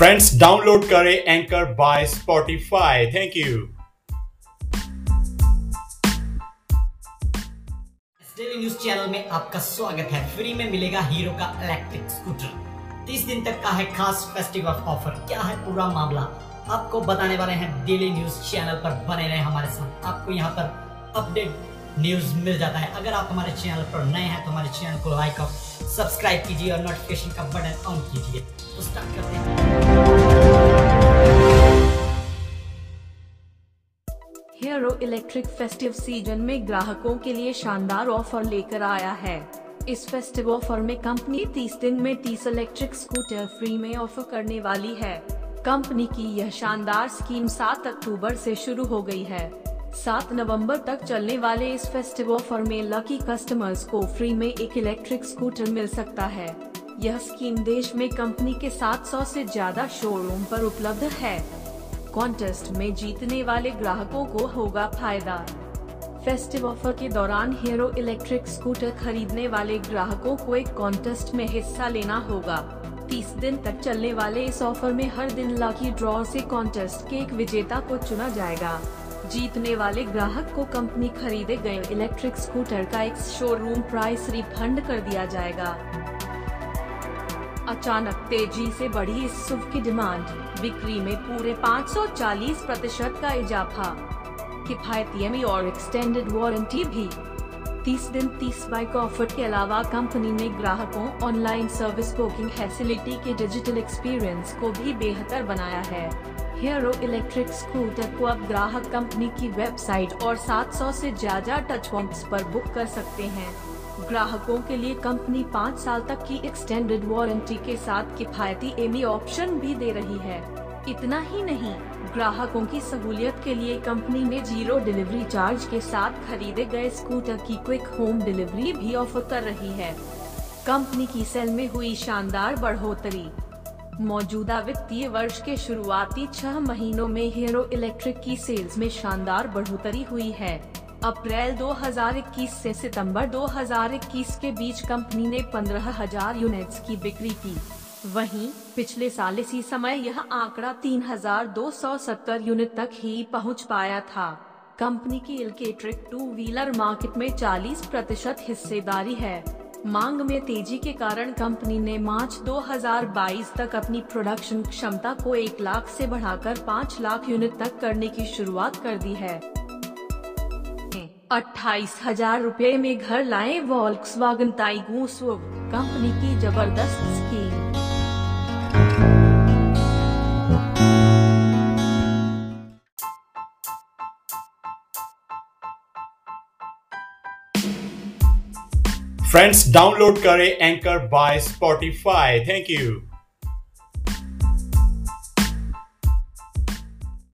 Friends download करें anchor by Spotify thank you daily news channel में आपका स्वागत है। फ्री में मिलेगा हीरो का इलेक्ट्रिक स्कूटर तीस दिन तक का है खास फेस्टिवल ऑफ़र क्या है पूरा मामला? आपको बताने वाले हैं डेली न्यूज़ चैनल पर बने रहे हमारे साथ। आपको यहाँ पर अपडेट न्यूज़ मिल जाता है। अगर आप हमारे चैनल पर नए हैं तो हमारे चैनल को लाइक और सब्सक्राइब कीजिए और नोटिफिकेशन का बटन ऑन कीजिए। तो स्टार्ट करते हैं। हीरो इलेक्ट्रिक फेस्टिव सीज़न में ग्राहकों के लिए शानदार ऑफ़र लेकर आया है। इस फेस्टिव ऑफ़र में कंपनी 30 दिन में 30 इलेक्ट्रिक स्कूटर फ्री में ऑफ़र करने वाली है। कंपनी की यह शानदार स्कीम 7 अक्टूबर से शुरू हो गई है। सात नवंबर तक चलने वाले इस फेस्टिव ऑफ़र में लकी कस्टमर्स को फ्री में एक इलेक्ट्रिक स्कूटर मिल सकता है। यह स्कीम देश में कंपनी के 700 से ज़्यादा शोरूम पर उपलब्ध है। कॉन्टेस्ट में जीतने वाले ग्राहकों को होगा फ़ायदा। फेस्टिव ऑफ़र के दौरान हीरो इलेक्ट्रिक स्कूटर खरीदने वाले ग्राहकों को एक कॉन्टेस्ट में हिस्सा लेना होगा। 30 दिन तक चलने वाले इस ऑफ़र में हर दिन लकी ड्रॉ से कॉन्टेस्ट के एक विजेता को चुना जाएगा। जीतने वाले ग्राहक को कंपनी खरीदे गए इलेक्ट्रिक स्कूटर का एक शोरूम प्राइस रिफंड कर दिया जाएगा। अचानक तेज़ी से बढ़ी इस सुव की डिमांड बिक्री में पूरे 540 प्रतिशत का इजाफा। किफायती और एक्सटेंडेड वारंटी भी। 30 दिन 30 बाइक ऑफ़र के अलावा कंपनी ने ग्राहकों ऑनलाइन सर्विस बुकिंग फैसिलिटी के डिजिटल एक्सपीरियंस को भी बेहतर बनाया है। हीरो इलेक्ट्रिक स्कूटर को अब ग्राहक कंपनी की वेबसाइट और 700 से ज़्यादा टच पॉइंट्स पर बुक कर सकते हैं। ग्राहकों के लिए कंपनी पाँच साल तक की एक्सटेंडेड वारंटी के साथ किफायती एमी ऑप्शन भी दे रही है। इतना ही नहीं, ग्राहकों की सहूलियत के लिए कंपनी ने ज़ीरो डिलीवरी चार्ज के साथ खरीदे गए स्कूटर की क्विक होम डिलीवरी भी ऑफ़र कर रही है। कंपनी की सेल में हुई शानदार बढ़ोतरी। मौजूदा वित्तीय वर्ष के शुरुआती छह महीनों में हीरो इलेक्ट्रिक की सेल्स में शानदार बढ़ोतरी हुई है। अप्रैल 2021 से सितंबर 2021 के बीच कंपनी ने 15,000 यूनिट्स की बिक्री की। वहीं पिछले साल इसी समय यह आंकड़ा 3,270 यूनिट तक ही पहुँच पाया था। कंपनी की इलेक्ट्रिक टू व्हीलर मार्केट में 40 प्रतिशत हिस्सेदारी है। मांग में तेज़ी के कारण कंपनी ने मार्च 2022 तक अपनी प्रोडक्शन क्षमता को एक लाख से बढ़ाकर पाँच लाख यूनिट तक करने की शुरुआत कर दी है। अट्ठाईस हज़ार रूपए में घर लाए वॉल्क्स वागन टाइगू कंपनी की ज़बरदस्त स्कीम फ्रेंड्स डाउनलोड करें anchor by Spotify thank you